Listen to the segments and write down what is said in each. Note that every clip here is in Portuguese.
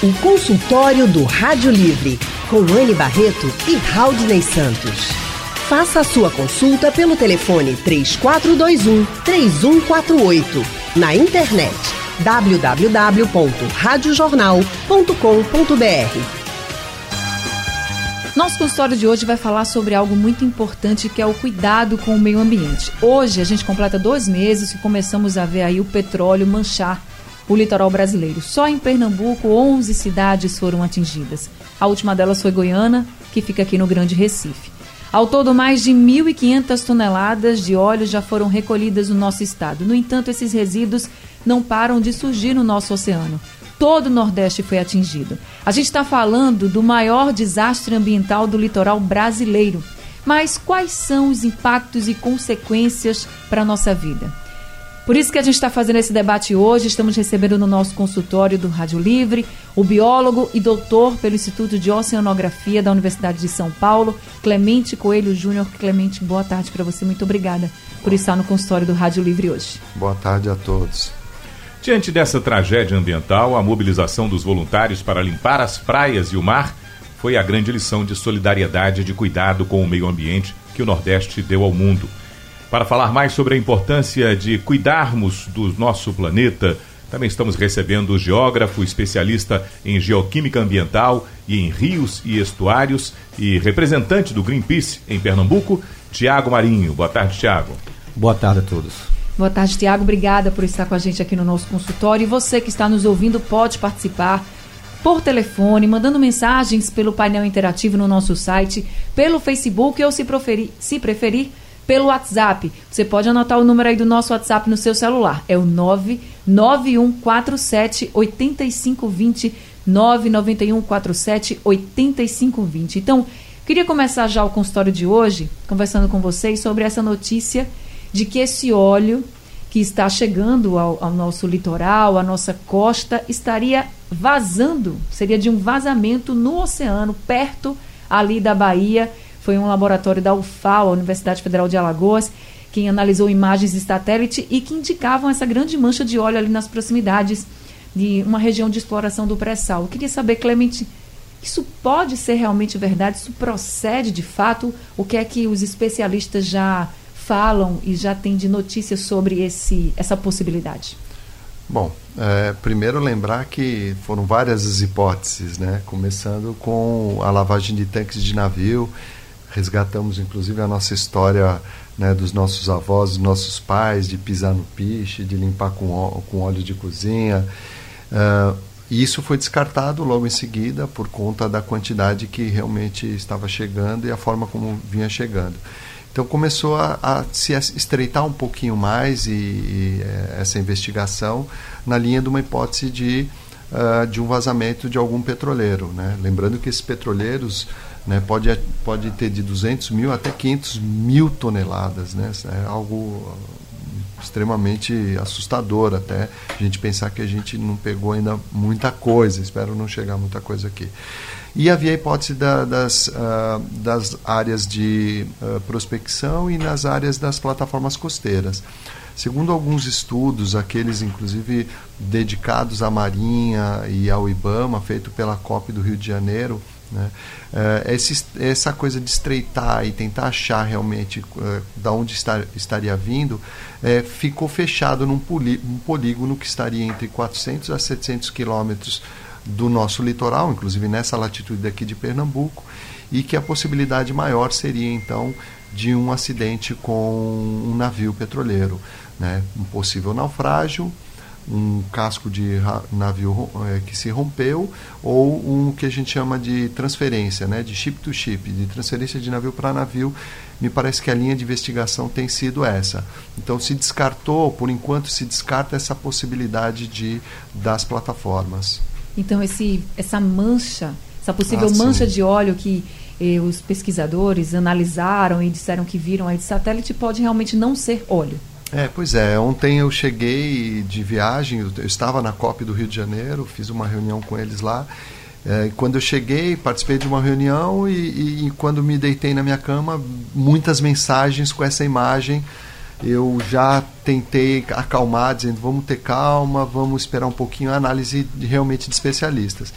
O consultório do Rádio Livre, com Anne Barreto e Raudney Santos. Faça a sua consulta pelo telefone 3421 3148. Na internet www.radiojornal.com.br. Nosso consultório de hoje vai falar sobre algo muito importante que é o cuidado com o meio ambiente. Hoje a gente completa dois meses que começamos a ver aí o petróleo manchar o litoral brasileiro. Só em Pernambuco, 11 cidades foram atingidas. A última delas foi Goiânia, que fica aqui no Grande Recife. Ao todo, mais de 1.500 toneladas de óleo já foram recolhidas no nosso estado. No entanto, esses resíduos não param de surgir no nosso oceano. Todo o Nordeste foi atingido. A gente está falando do maior desastre ambiental do litoral brasileiro. Mas quais são os impactos e consequências para a nossa vida? Por isso que a gente está fazendo esse debate hoje. Estamos recebendo no nosso consultório do Rádio Livre o biólogo e doutor pelo Instituto de Oceanografia da Universidade de São Paulo, Clemente Coelho Júnior. Clemente, boa tarde para você. Muito obrigada por estar no consultório do Rádio Livre hoje. Boa tarde a todos. Diante dessa tragédia ambiental, a mobilização dos voluntários para limpar as praias e o mar foi a grande lição de solidariedade e de cuidado com o meio ambiente que o Nordeste deu ao mundo. Para falar mais sobre a importância de cuidarmos do nosso planeta, também estamos recebendo o geógrafo, especialista em geoquímica ambiental e em rios e estuários e representante do Greenpeace em Pernambuco, Tiago Marinho. Boa tarde, Tiago. Boa tarde a todos. Boa tarde, Tiago. Obrigada por estar com a gente aqui no nosso consultório. E você que está nos ouvindo pode participar por telefone, mandando mensagens pelo painel interativo no nosso site, pelo Facebook ou, se preferir, se preferir pelo WhatsApp. Você pode anotar o número aí do nosso WhatsApp no seu celular. É o 99147 8520 99147 8520. Então, queria começar já o consultório de hoje conversando com vocês sobre essa notícia de que esse óleo que está chegando ao, ao nosso litoral, à nossa costa, estaria vazando, seria de um vazamento no oceano, perto ali da Bahia foi um laboratório da UFAL, a Universidade Federal de Alagoas, quem analisou imagens de satélite e que indicavam essa grande mancha de óleo ali nas proximidades de uma região de exploração do pré-sal. Eu queria saber, Clemente, isso pode ser realmente verdade? Isso procede de fato? O que é que os especialistas já falam e já têm de notícias sobre esse, essa possibilidade? Bom, é, primeiro lembrar que foram várias as hipóteses, né? começando com a lavagem de tanques de navio, resgatamos inclusive a nossa história né, dos nossos avós, dos nossos pais, de pisar no piche, de limpar com, com óleo de cozinha. Uh, e isso foi descartado logo em seguida por conta da quantidade que realmente estava chegando e a forma como vinha chegando. Então começou a, a se estreitar um pouquinho mais e, e, eh, essa investigação na linha de uma hipótese de, uh, de um vazamento de algum petroleiro. Né? Lembrando que esses petroleiros né, pode, pode ter de 200 mil até 500 mil toneladas. Né? É algo extremamente assustador até a gente pensar que a gente não pegou ainda muita coisa, espero não chegar muita coisa aqui. E havia a hipótese da, das, uh, das áreas de uh, prospecção e nas áreas das plataformas costeiras. Segundo alguns estudos, aqueles inclusive dedicados à Marinha e ao IBAMA, feito pela COP do Rio de Janeiro, né? Uh, esse, essa coisa de estreitar e tentar achar realmente uh, da onde estar, estaria vindo uh, ficou fechado num poli, um polígono que estaria entre 400 a 700 quilômetros do nosso litoral, inclusive nessa latitude daqui de Pernambuco, e que a possibilidade maior seria então de um acidente com um navio petroleiro, né? um possível naufrágio um casco de navio é, que se rompeu ou um que a gente chama de transferência, né, de ship to ship, de transferência de navio para navio. Me parece que a linha de investigação tem sido essa. Então se descartou, por enquanto se descarta essa possibilidade de das plataformas. Então esse essa mancha, essa possível ah, mancha de óleo que eh, os pesquisadores analisaram e disseram que viram aí de satélite pode realmente não ser óleo. É, pois é. Ontem eu cheguei de viagem, eu estava na COP do Rio de Janeiro, fiz uma reunião com eles lá. É, quando eu cheguei, participei de uma reunião e, e, e, quando me deitei na minha cama, muitas mensagens com essa imagem eu já tentei acalmar, dizendo vamos ter calma, vamos esperar um pouquinho a análise de, realmente de especialistas.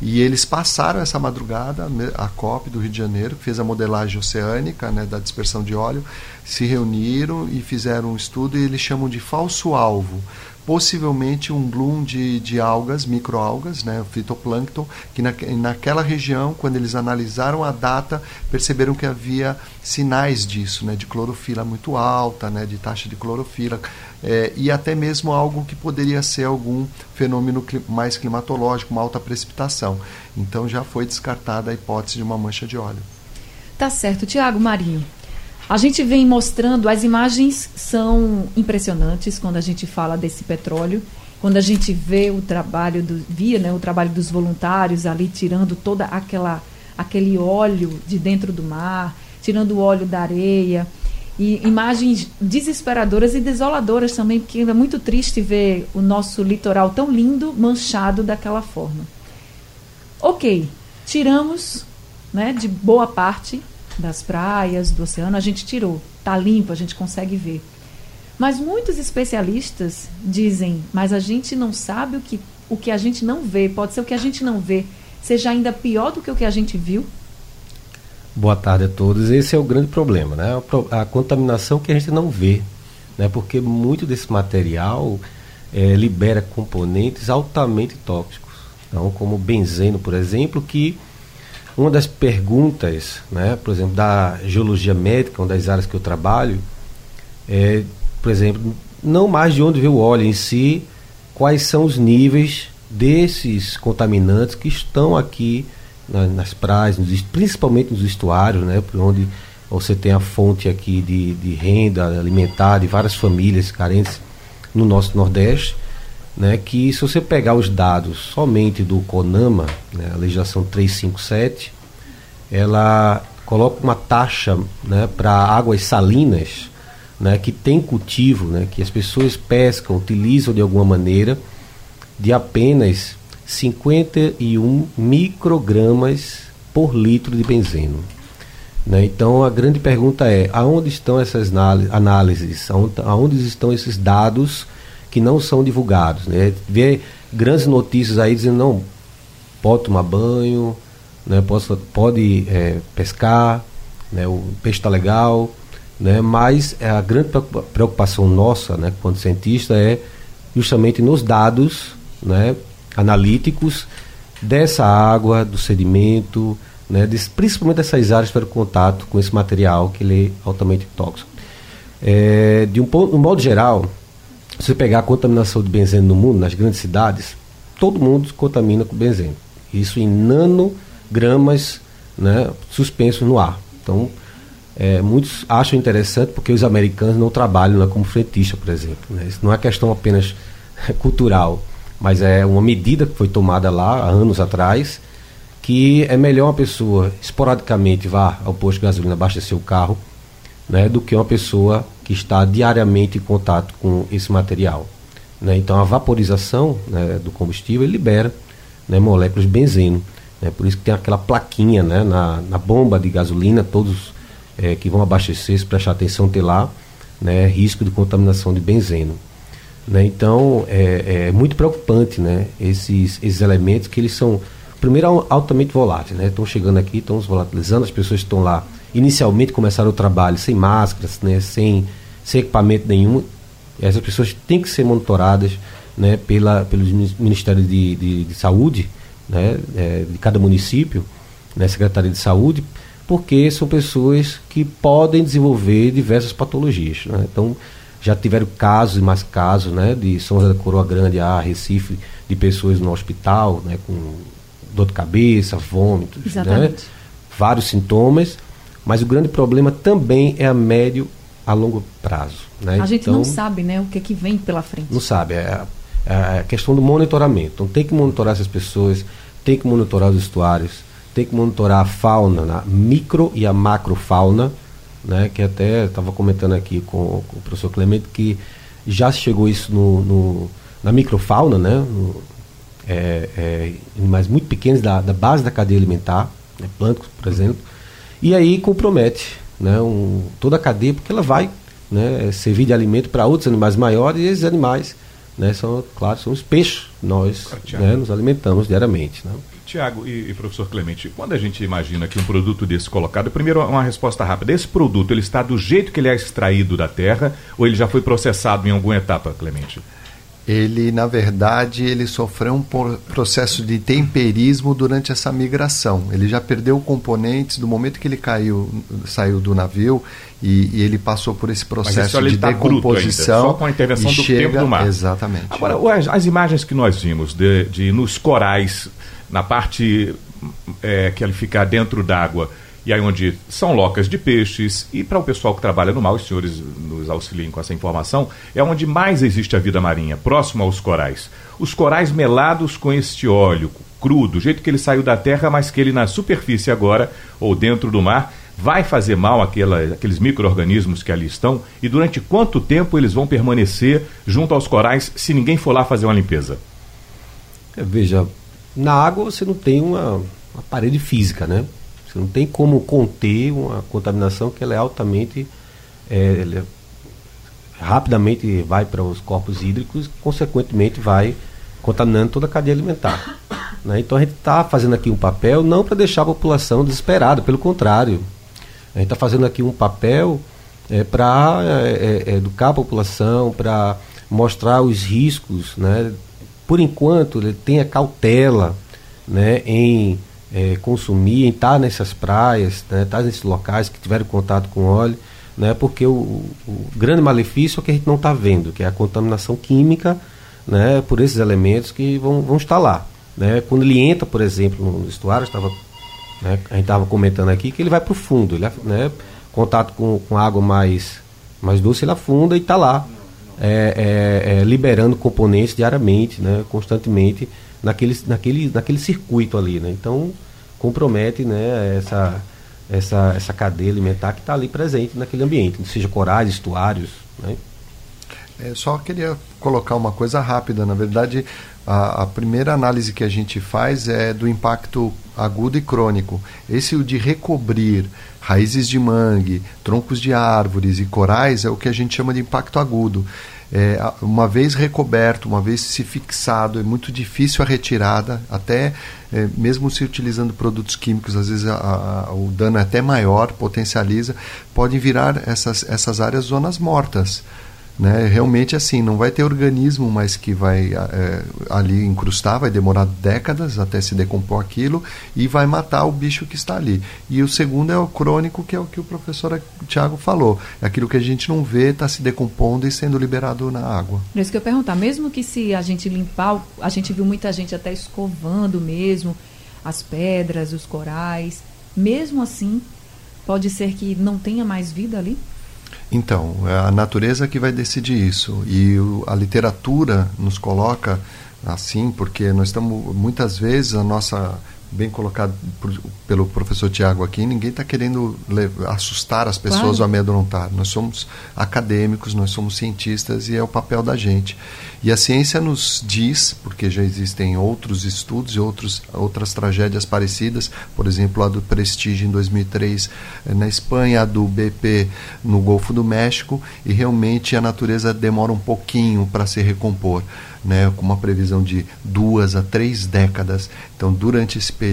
E eles passaram essa madrugada, a COP do Rio de Janeiro, que fez a modelagem oceânica né, da dispersão de óleo, se reuniram e fizeram um estudo e eles chamam de falso alvo possivelmente um bloom de, de algas, microalgas, né, fitoplâncton, que na, naquela região, quando eles analisaram a data, perceberam que havia sinais disso, né, de clorofila muito alta, né, de taxa de clorofila, é, e até mesmo algo que poderia ser algum fenômeno cli mais climatológico, uma alta precipitação. Então já foi descartada a hipótese de uma mancha de óleo. Tá certo. Tiago Marinho, a gente vem mostrando, as imagens são impressionantes quando a gente fala desse petróleo, quando a gente vê o trabalho do via, né, o trabalho dos voluntários ali tirando toda aquela aquele óleo de dentro do mar, tirando o óleo da areia e imagens desesperadoras e desoladoras também, porque é muito triste ver o nosso litoral tão lindo manchado daquela forma. OK, tiramos, né, de boa parte das praias, do oceano, a gente tirou. Está limpo, a gente consegue ver. Mas muitos especialistas dizem, mas a gente não sabe o que, o que a gente não vê. Pode ser o que a gente não vê seja ainda pior do que o que a gente viu? Boa tarde a todos. Esse é o grande problema, né? A contaminação que a gente não vê, né? Porque muito desse material é, libera componentes altamente tóxicos, então, como benzeno, por exemplo, que uma das perguntas, né, por exemplo, da geologia médica, uma das áreas que eu trabalho, é, por exemplo, não mais de onde veio o óleo em si, quais são os níveis desses contaminantes que estão aqui na, nas praias, nos, principalmente nos estuários, né, por onde você tem a fonte aqui de, de renda alimentar de várias famílias carentes no nosso Nordeste né, que se você pegar os dados somente do CONAMA, né, a legislação 357, ela coloca uma taxa né, para águas salinas né, que tem cultivo, né, que as pessoas pescam, utilizam de alguma maneira, de apenas 51 microgramas por litro de benzeno. Né? Então a grande pergunta é: aonde estão essas análises? Aonde, aonde estão esses dados? Que não são divulgados. Né? Vê grandes notícias aí dizendo, não, pode tomar banho, né? pode, pode é, pescar, né? o peixe está legal, né? mas a grande preocupação nossa, né, quanto cientista, é justamente nos dados né, analíticos dessa água, do sedimento, né, desse, principalmente dessas áreas para o contato com esse material que ele é altamente tóxico. É, de um, um modo geral, se você pegar a contaminação de benzeno no mundo, nas grandes cidades, todo mundo contamina com benzeno. Isso em nanogramas né, suspensos no ar. Então, é, muitos acham interessante porque os americanos não trabalham né, como frentista, por exemplo. Né? Isso não é questão apenas cultural, mas é uma medida que foi tomada lá há anos atrás que é melhor uma pessoa esporadicamente vá ao posto de gasolina abastecer o carro né, do que uma pessoa que está diariamente em contato com esse material. Né? Então, a vaporização né, do combustível libera né, moléculas de benzeno. Né? Por isso que tem aquela plaquinha né, na, na bomba de gasolina, todos é, que vão abastecer, se prestar atenção, ter lá né, risco de contaminação de benzeno. Né? Então, é, é, muito preocupante né, esses, esses elementos que eles são, primeiro, altamente voláteis. Né? Estão chegando aqui, estão se volatilizando, as pessoas estão lá inicialmente começaram o trabalho sem máscaras, né, sem, sem equipamento nenhum, essas pessoas têm que ser monitoradas né, pela, pelos Ministérios de, de, de Saúde, né, é, de cada município, né, Secretaria de Saúde, porque são pessoas que podem desenvolver diversas patologias. Né? Então, já tiveram casos e mais casos né, de São José da Coroa Grande a Recife, de pessoas no hospital né, com dor de cabeça, vômitos, né, vários sintomas mas o grande problema também é a médio a longo prazo. Né? A gente então, não sabe né, o que, é que vem pela frente. Não sabe. É, é a questão do monitoramento. Então tem que monitorar essas pessoas, tem que monitorar os estuários, tem que monitorar a fauna, a micro e a macrofauna, né, que até estava comentando aqui com, com, o professor Clemente que já chegou isso no, no na microfauna, né, no, é, é, animais muito pequenos da, da base da cadeia alimentar, né, plâncton, por exemplo, e aí compromete né, um, toda a cadeia, porque ela vai né, servir de alimento para outros animais maiores e esses animais né, são, claro, são os peixes. Nós né, nos alimentamos diariamente. Né? Tiago e, e, professor Clemente, quando a gente imagina que um produto desse colocado, primeiro uma resposta rápida, esse produto ele está do jeito que ele é extraído da terra ou ele já foi processado em alguma etapa, Clemente? Ele, na verdade, ele sofreu um processo de temperismo durante essa migração. Ele já perdeu componentes do momento que ele caiu, saiu do navio e, e ele passou por esse processo de tá decomposição. Ainda, só com a intervenção do chega, tempo do mar. Exatamente. Agora, as, as imagens que nós vimos de, de nos corais na parte é, que ele fica dentro d'água, e aí onde são locas de peixes, e para o pessoal que trabalha no mar, os senhores nos auxiliem com essa informação, é onde mais existe a vida marinha, próximo aos corais. Os corais melados com este óleo cru, do jeito que ele saiu da terra, mas que ele na superfície agora, ou dentro do mar, vai fazer mal àquela, àqueles micro-organismos que ali estão, e durante quanto tempo eles vão permanecer junto aos corais se ninguém for lá fazer uma limpeza? É, veja, na água você não tem uma, uma parede física, né? Você não tem como conter uma contaminação que ela é altamente. É, ela é, rapidamente vai para os corpos hídricos, consequentemente vai contaminando toda a cadeia alimentar. Né? Então a gente está fazendo aqui um papel não para deixar a população desesperada, pelo contrário. A gente está fazendo aqui um papel é, para é, é, educar a população, para mostrar os riscos né, por enquanto, ele tenha cautela né, em é, consumir, em estar nessas praias, né, estar nesses locais que tiveram contato com óleo, né, porque o, o grande malefício é o que a gente não está vendo, que é a contaminação química né, por esses elementos que vão, vão estar lá. Né. Quando ele entra, por exemplo, no estuário, estava, né, a gente estava comentando aqui que ele vai para o fundo, ele, né, contato com, com água mais, mais doce, ele afunda e está lá é, é, é, liberando componentes diariamente, né, constantemente, naquele, naquele, naquele circuito ali. Né? Então, compromete né, essa, essa, essa cadeia alimentar que está ali presente naquele ambiente, seja corais, estuários. Né? É, só queria colocar uma coisa rápida. Na verdade, a, a, primeira análise que a gente faz é do impacto agudo e crônico. Esse o de recobrir raízes de mangue, troncos de árvores e corais é o que a gente chama de impacto agudo. É, uma vez recoberto, uma vez se fixado, é muito difícil a retirada, até é, mesmo se utilizando produtos químicos, às vezes a, a, o dano é até maior, potencializa, podem virar essas, essas áreas zonas mortas. Né? Realmente assim, não vai ter organismo mais que vai é, ali incrustar, vai demorar décadas até se decompor aquilo e vai matar o bicho que está ali. E o segundo é o crônico, que é o que o professor Tiago falou. É aquilo que a gente não vê, está se decompondo e sendo liberado na água. É isso que eu perguntar, mesmo que se a gente limpar, a gente viu muita gente até escovando mesmo as pedras, os corais, mesmo assim, pode ser que não tenha mais vida ali? Então, é a natureza que vai decidir isso. E o, a literatura nos coloca assim, porque nós estamos, muitas vezes, a nossa bem colocado por, pelo professor Tiago aqui, ninguém está querendo levar, assustar as pessoas claro. ou amedrontar. Nós somos acadêmicos, nós somos cientistas e é o papel da gente. E a ciência nos diz, porque já existem outros estudos e outros, outras tragédias parecidas, por exemplo, a do Prestige em 2003 eh, na Espanha, a do BP no Golfo do México, e realmente a natureza demora um pouquinho para se recompor né, com uma previsão de duas a três décadas. Então, durante esse período,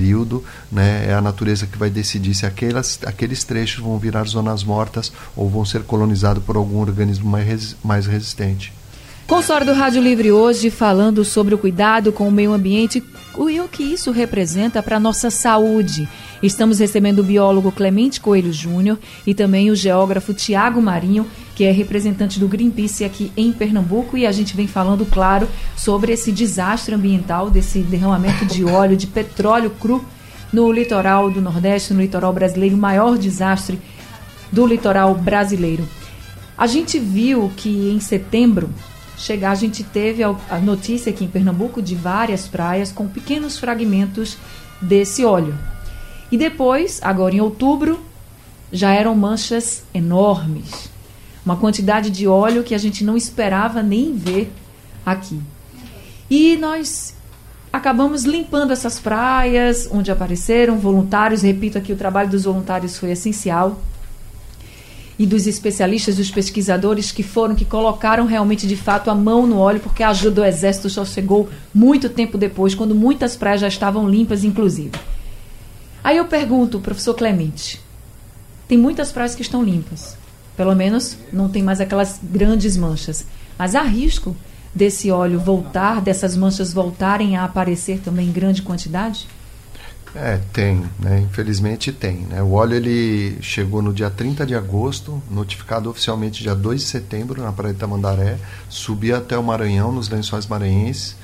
né, é a natureza que vai decidir se aquelas, aqueles trechos vão virar zonas mortas ou vão ser colonizados por algum organismo mais, mais resistente. Consórcio do Rádio Livre hoje falando sobre o cuidado com o meio ambiente e o que isso representa para a nossa saúde. Estamos recebendo o biólogo Clemente Coelho Júnior e também o geógrafo Tiago Marinho, que é representante do Greenpeace aqui em Pernambuco, e a gente vem falando, claro, sobre esse desastre ambiental, desse derramamento de óleo, de petróleo cru no litoral do Nordeste, no litoral brasileiro, o maior desastre do litoral brasileiro. A gente viu que em setembro chegar, a gente teve a notícia aqui em Pernambuco de várias praias com pequenos fragmentos desse óleo. E depois, agora em outubro, já eram manchas enormes. Uma quantidade de óleo que a gente não esperava nem ver aqui. E nós acabamos limpando essas praias onde apareceram voluntários. Repito aqui, o trabalho dos voluntários foi essencial. E dos especialistas, dos pesquisadores que foram, que colocaram realmente de fato a mão no óleo, porque a ajuda do Exército só chegou muito tempo depois, quando muitas praias já estavam limpas, inclusive. Aí eu pergunto, professor Clemente, tem muitas praias que estão limpas, pelo menos não tem mais aquelas grandes manchas, mas há risco desse óleo voltar, dessas manchas voltarem a aparecer também em grande quantidade? É, tem, né? Infelizmente tem. Né? O óleo ele chegou no dia 30 de agosto, notificado oficialmente dia 2 de setembro na Praia de Tamandaré, subiu até o Maranhão, nos lençóis maranhenses,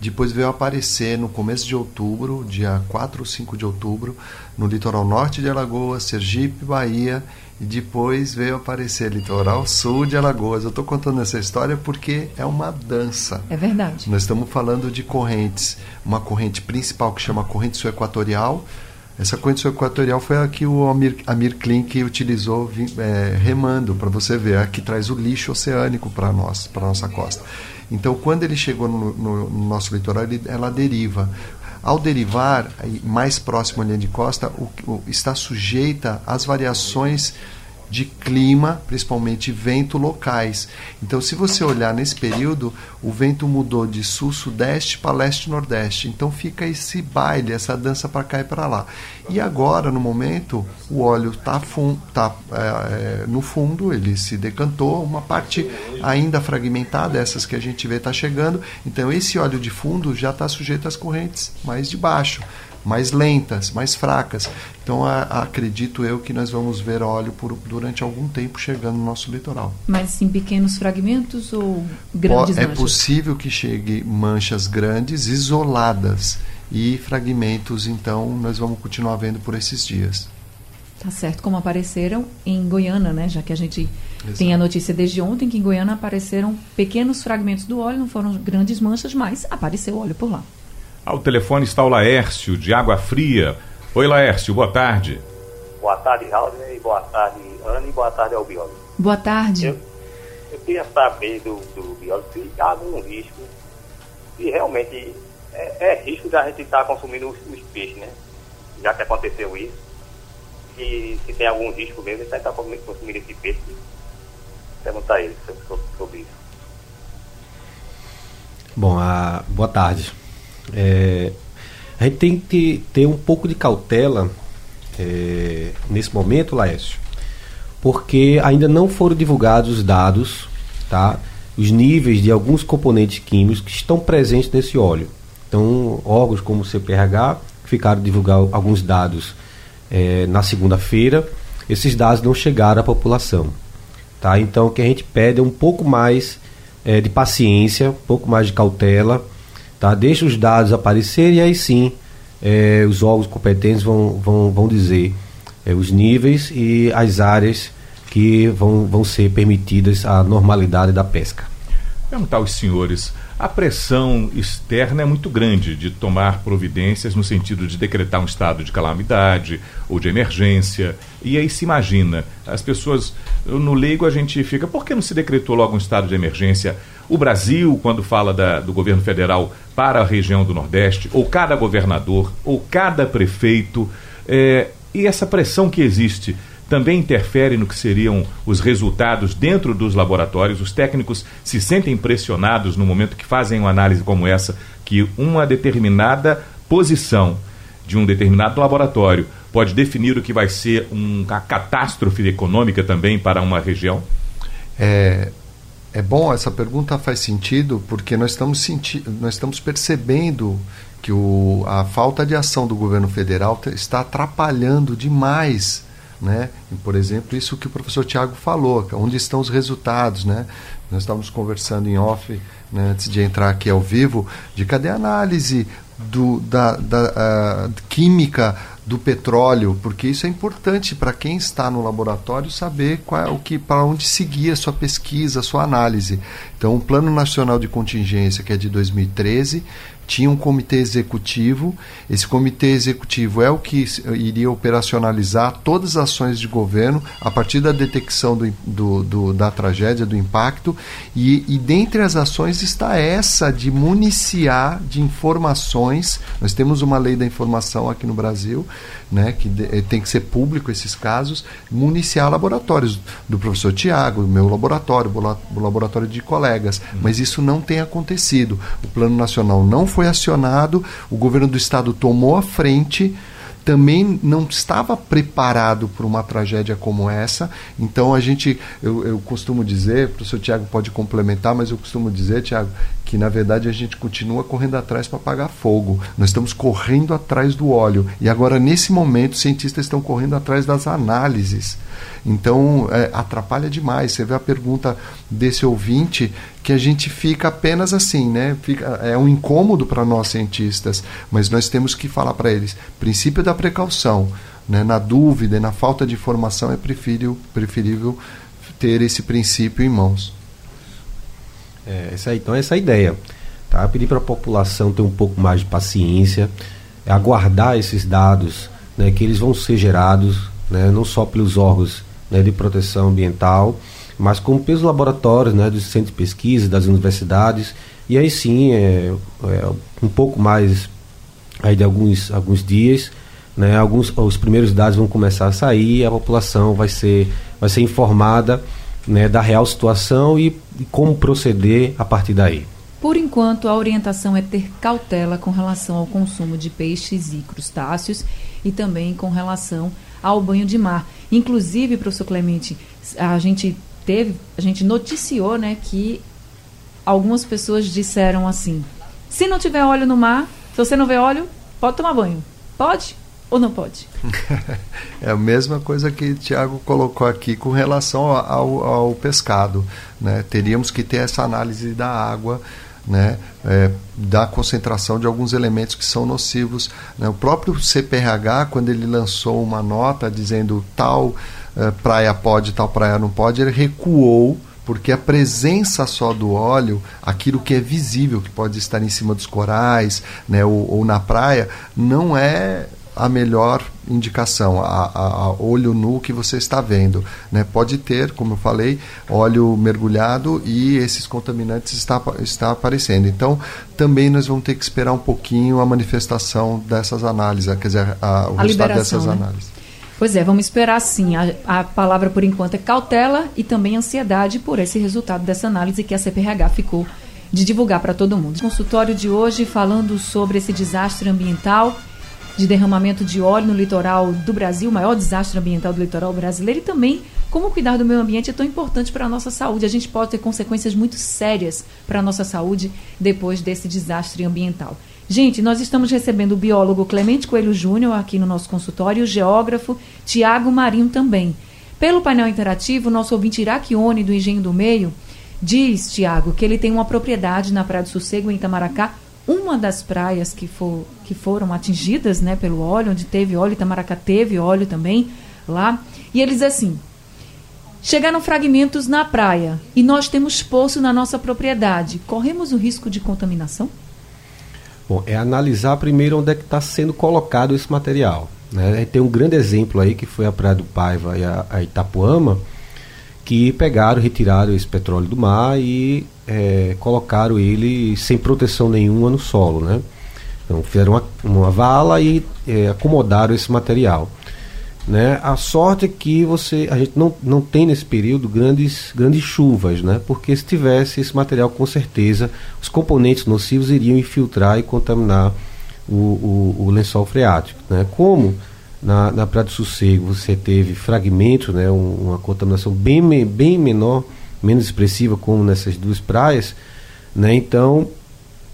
depois veio aparecer no começo de outubro, dia 4 ou 5 de outubro, no litoral norte de Alagoas, Sergipe, Bahia, e depois veio aparecer litoral sul de Alagoas. Eu estou contando essa história porque é uma dança. É verdade. Nós estamos falando de correntes. Uma corrente principal que chama corrente sul equatorial. Essa corrente sul equatorial foi a que o Amir, Amir Klink utilizou é, remando, para você ver, a que traz o lixo oceânico para nós, para nossa costa. Então, quando ele chegou no, no, no nosso litoral, ele, ela deriva. Ao derivar, mais próximo à linha de costa, o, o, está sujeita às variações de clima, principalmente vento locais. Então, se você olhar nesse período, o vento mudou de sul-sudeste para leste-nordeste. Então, fica esse baile, essa dança para cá e para lá. E agora, no momento, o óleo está tá, é, é, no fundo, ele se decantou, uma parte ainda fragmentada, essas que a gente vê está chegando. Então, esse óleo de fundo já está sujeito às correntes mais de baixo mais lentas, mais fracas. Então a, a, acredito eu que nós vamos ver óleo por, durante algum tempo chegando no nosso litoral. Mas em pequenos fragmentos ou grandes é manchas? É possível que chegue manchas grandes, isoladas e fragmentos. Então nós vamos continuar vendo por esses dias. Tá certo, como apareceram em Goiânia, né? Já que a gente Exato. tem a notícia desde ontem que em Goiânia apareceram pequenos fragmentos do óleo, não foram grandes manchas, mas apareceu óleo por lá. Ao telefone está o Laércio, de Água Fria. Oi, Laércio, boa tarde. Boa tarde, Raul, e boa tarde, Ana, e boa tarde ao biólogo. Boa tarde. Eu, eu queria saber do, do biólogo se há algum risco, se realmente é, é risco da gente estar consumindo os, os, peixes, né? Já que aconteceu isso. E se tem algum risco mesmo de estar consumindo, consumindo esse peixe. Perguntar a ele sobre, sobre isso. Bom, a, boa tarde. É, a gente tem que ter um pouco de cautela é, nesse momento, Laércio, porque ainda não foram divulgados os dados, tá? os níveis de alguns componentes químicos que estão presentes nesse óleo. Então, órgãos como o CPRH ficaram divulgar alguns dados é, na segunda-feira, esses dados não chegaram à população. Tá? Então, o que a gente pede é um pouco mais é, de paciência, um pouco mais de cautela Tá? Deixa os dados aparecerem e aí sim é, os órgãos competentes vão, vão, vão dizer é, os níveis e as áreas que vão, vão ser permitidas a normalidade da pesca. Perguntar aos senhores, a pressão externa é muito grande de tomar providências no sentido de decretar um estado de calamidade ou de emergência. E aí se imagina, as pessoas, no leigo a gente fica, por que não se decretou logo um estado de emergência? O Brasil, quando fala da, do governo federal para a região do Nordeste, ou cada governador, ou cada prefeito, é, e essa pressão que existe também interfere no que seriam os resultados dentro dos laboratórios. Os técnicos se sentem pressionados no momento que fazem uma análise como essa, que uma determinada posição de um determinado laboratório pode definir o que vai ser uma catástrofe econômica também para uma região? É, é bom, essa pergunta faz sentido porque nós estamos, senti nós estamos percebendo que o, a falta de ação do governo federal está atrapalhando demais né? E, por exemplo, isso que o professor Tiago falou, onde estão os resultados, né? Nós estávamos conversando em off, né, antes de entrar aqui ao vivo, de cadê a análise do, da, da química do petróleo, porque isso é importante para quem está no laboratório saber qual é o que para onde seguir a sua pesquisa, a sua análise. Então, o Plano Nacional de Contingência, que é de 2013, tinha um comitê executivo. Esse comitê executivo é o que iria operacionalizar todas as ações de governo a partir da detecção do, do, do da tragédia, do impacto. E, e dentre as ações está essa de municiar de informações. Nós temos uma lei da informação aqui no Brasil, né, que de, eh, tem que ser público esses casos, municiar laboratórios do professor Tiago, meu laboratório, o laboratório de colegas. Uhum. Mas isso não tem acontecido. O Plano Nacional não foi acionado, o governo do estado tomou a frente também não estava preparado para uma tragédia como essa. Então a gente, eu, eu costumo dizer, o professor Tiago pode complementar, mas eu costumo dizer, Tiago, que na verdade a gente continua correndo atrás para apagar fogo. Nós estamos correndo atrás do óleo. E agora, nesse momento, os cientistas estão correndo atrás das análises. Então, é, atrapalha demais. Você vê a pergunta desse ouvinte que a gente fica apenas assim, né? Fica, é um incômodo para nós cientistas, mas nós temos que falar para eles: princípio da precaução. Né? Na dúvida na falta de informação, é preferível, preferível ter esse princípio em mãos. É, essa, então, essa é a ideia. Tá? Pedir para a população ter um pouco mais de paciência, aguardar esses dados, né, que eles vão ser gerados, né, não só pelos órgãos né, de proteção ambiental, mas como pelos laboratórios né, dos centros de pesquisa, das universidades, e aí sim, é, é um pouco mais aí de alguns, alguns dias, né, alguns, os primeiros dados vão começar a sair, a população vai ser, vai ser informada né, da real situação e, e como proceder a partir daí. Por enquanto, a orientação é ter cautela com relação ao consumo de peixes e crustáceos e também com relação ao banho de mar. Inclusive, professor Clemente, a gente teve, a gente noticiou, né, que algumas pessoas disseram assim: se não tiver óleo no mar, se você não vê óleo, pode tomar banho. Pode? ou não pode? é a mesma coisa que Tiago colocou aqui com relação ao, ao, pescado. Né? Teríamos que ter essa análise da água, né? É, da concentração de alguns elementos que são nocivos. Né? O próprio CPRH, quando ele lançou uma nota dizendo tal uh, praia pode, tal praia não pode, ele recuou porque a presença só do óleo, aquilo que é visível, que pode estar em cima dos corais, né, ou, ou na praia, não é a melhor indicação, a, a, a, olho nu que você está vendo. Né? Pode ter, como eu falei, óleo mergulhado e esses contaminantes está, está aparecendo. Então, também nós vamos ter que esperar um pouquinho a manifestação dessas análises, quer dizer, a, o resultado dessas né? análises. Pois é, vamos esperar sim. A, a, palavra por enquanto é cautela e também ansiedade por esse resultado dessa análise que a CPRH ficou de divulgar para todo mundo. Consultório de hoje falando sobre esse desastre ambiental de derramamento de óleo no litoral do Brasil, o maior desastre ambiental do litoral brasileiro, e também como cuidar do meio ambiente é tão importante para a nossa saúde. A gente pode ter consequências muito sérias para a nossa saúde depois desse desastre ambiental. Gente, nós estamos recebendo o biólogo Clemente Coelho Júnior aqui no nosso consultório e o geógrafo Tiago Marinho também. Pelo painel interativo, nosso ouvinte Iraquione, do Engenho do Meio, diz, Tiago, que ele tem uma propriedade na Praia do Sossego, em Itamaracá, uma das praias que, for, que foram atingidas né, pelo óleo, onde teve óleo, Itamaracá teve óleo também lá. E eles assim: chegaram fragmentos na praia e nós temos poço na nossa propriedade. Corremos o risco de contaminação? Bom, é analisar primeiro onde é que está sendo colocado esse material. Né? Tem um grande exemplo aí que foi a Praia do Paiva e a, a Itapuama que pegaram, retiraram esse petróleo do mar e é, colocaram ele sem proteção nenhuma no solo, né? Então fizeram uma, uma vala e é, acomodaram esse material. Né? A sorte é que você, a gente não, não tem nesse período grandes, grandes chuvas, né? porque se tivesse esse material, com certeza os componentes nocivos iriam infiltrar e contaminar o, o, o lençol freático. Né? Como na, na Praia do Sossego você teve fragmentos, né, um, uma contaminação bem, bem menor, menos expressiva como nessas duas praias, né, então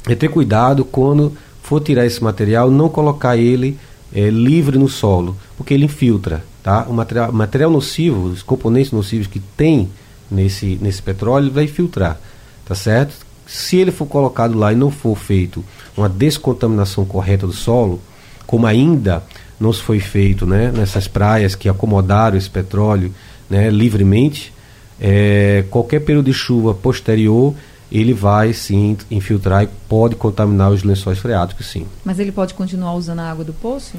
é ter cuidado quando for tirar esse material, não colocar ele é, livre no solo, porque ele infiltra. Tá? O material, material nocivo, os componentes nocivos que tem nesse, nesse petróleo, vai filtrar. Tá certo? Se ele for colocado lá e não for feito uma descontaminação correta do solo, como ainda não se foi feito né, nessas praias que acomodaram esse petróleo né, livremente. É, qualquer período de chuva posterior ele vai sim infiltrar e pode contaminar os lençóis freáticos, sim. Mas ele pode continuar usando a água do poço?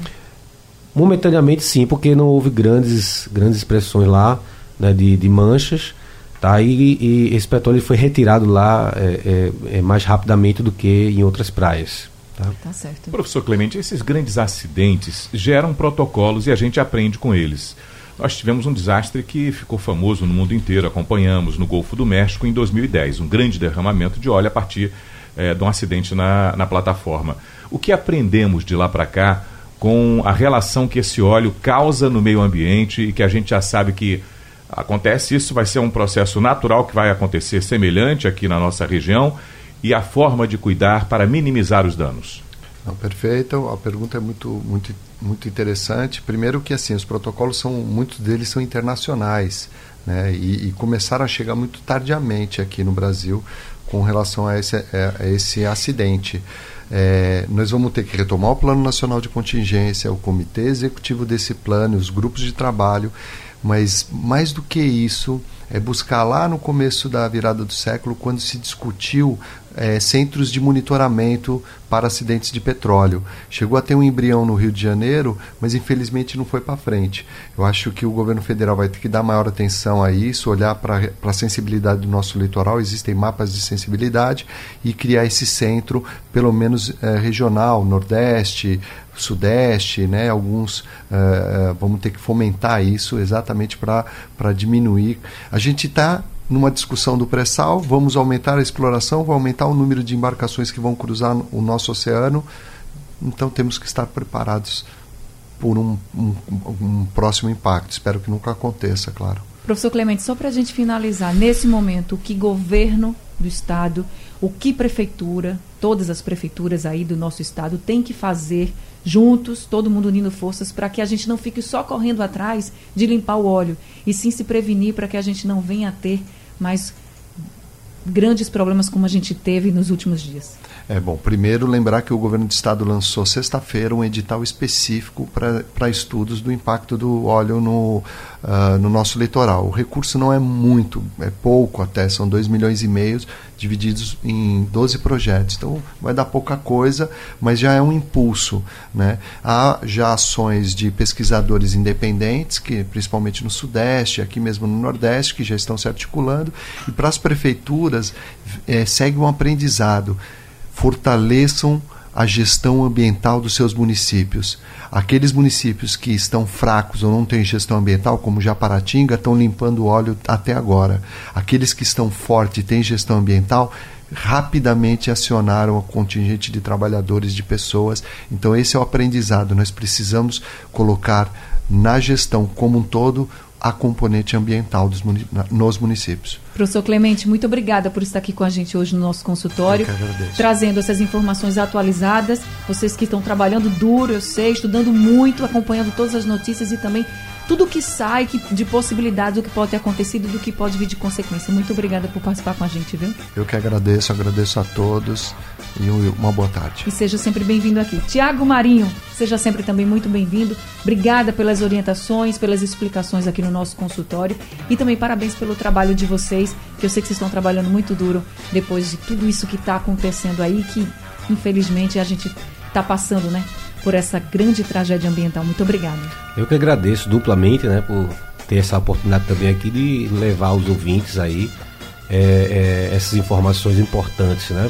Momentaneamente sim, porque não houve grandes, grandes expressões lá né, de, de manchas, tá? E, e, esse petróleo foi retirado lá é, é, é mais rapidamente do que em outras praias. Tá? tá certo. Professor Clemente, esses grandes acidentes geram protocolos e a gente aprende com eles. Nós tivemos um desastre que ficou famoso no mundo inteiro, acompanhamos no Golfo do México em 2010, um grande derramamento de óleo a partir é, de um acidente na, na plataforma. O que aprendemos de lá para cá com a relação que esse óleo causa no meio ambiente e que a gente já sabe que acontece isso, vai ser um processo natural que vai acontecer semelhante aqui na nossa região e a forma de cuidar para minimizar os danos? Não, perfeito. A pergunta é muito, muito, muito interessante. Primeiro que assim os protocolos são muitos deles são internacionais, né? E, e começaram a chegar muito tardiamente aqui no Brasil com relação a esse, a esse acidente. É, nós vamos ter que retomar o Plano Nacional de Contingência, o Comitê Executivo desse plano, os grupos de trabalho, mas mais do que isso, é buscar lá no começo da virada do século, quando se discutiu é, centros de monitoramento para acidentes de petróleo. Chegou a ter um embrião no Rio de Janeiro, mas infelizmente não foi para frente. Eu acho que o governo federal vai ter que dar maior atenção a isso, olhar para a sensibilidade do nosso litoral, existem mapas de sensibilidade, e criar esse centro, pelo menos é, regional, Nordeste, Sudeste, né? alguns uh, vamos ter que fomentar isso exatamente para diminuir. A gente está numa discussão do pré-sal, vamos aumentar a exploração, vamos aumentar o número de embarcações que vão cruzar o nosso oceano, então temos que estar preparados por um, um, um próximo impacto. Espero que nunca aconteça, claro. Professor Clemente, só para a gente finalizar, nesse momento, o que governo do Estado, o que prefeitura, todas as prefeituras aí do nosso Estado têm que fazer juntos, todo mundo unindo forças, para que a gente não fique só correndo atrás de limpar o óleo, e sim se prevenir para que a gente não venha a ter mais grandes problemas como a gente teve nos últimos dias. É bom, primeiro lembrar que o governo do estado lançou sexta-feira um edital específico para estudos do impacto do óleo no, uh, no nosso litoral. O recurso não é muito, é pouco até, são 2 milhões e meio divididos em 12 projetos. Então vai dar pouca coisa, mas já é um impulso. Né? Há já ações de pesquisadores independentes, que principalmente no Sudeste, aqui mesmo no Nordeste, que já estão se articulando, e para as prefeituras é, segue um aprendizado fortaleçam a gestão ambiental dos seus municípios. Aqueles municípios que estão fracos ou não têm gestão ambiental, como Japaratinga, estão limpando óleo até agora. Aqueles que estão fortes e têm gestão ambiental, rapidamente acionaram o contingente de trabalhadores, de pessoas. Então, esse é o aprendizado. Nós precisamos colocar na gestão como um todo a componente ambiental nos municípios. Professor Clemente, muito obrigada por estar aqui com a gente hoje no nosso consultório, trazendo essas informações atualizadas. Vocês que estão trabalhando duro, eu sei, estudando muito, acompanhando todas as notícias e também tudo que sai de possibilidades do que pode ter acontecido e do que pode vir de consequência. Muito obrigada por participar com a gente, viu? Eu que agradeço, agradeço a todos e uma boa tarde. E seja sempre bem-vindo aqui. Tiago Marinho, seja sempre também muito bem-vindo. Obrigada pelas orientações, pelas explicações aqui no nosso consultório e também parabéns pelo trabalho de vocês, que eu sei que vocês estão trabalhando muito duro depois de tudo isso que está acontecendo aí, que infelizmente a gente está passando, né? por essa grande tragédia ambiental. Muito obrigada. Eu que agradeço duplamente, né, por ter essa oportunidade também aqui de levar aos ouvintes aí é, é, essas informações importantes, né?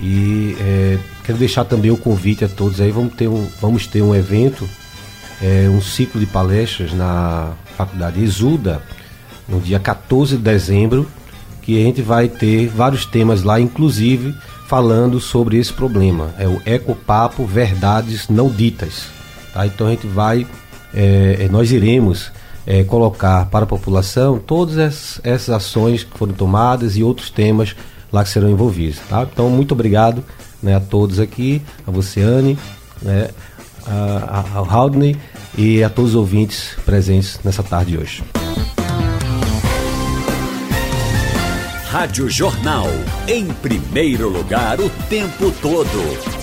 E é, quero deixar também o convite a todos aí. Vamos ter um, vamos ter um evento, é, um ciclo de palestras na Faculdade Exuda, no dia 14 de dezembro, que a gente vai ter vários temas lá, inclusive falando sobre esse problema. É o Ecopapo Verdades Não Ditas. Tá? Então a gente vai, é, é, nós iremos é, colocar para a população todas essas, essas, ações que foram tomadas e outros temas lá que serão envolvidos. Tá? Então muito obrigado né, a todos aqui, a você, Anne, né, ao Haldney e a todos os ouvintes presentes nessa tarde de hoje. Rádio Jornal. Em primeiro lugar, o tempo todo.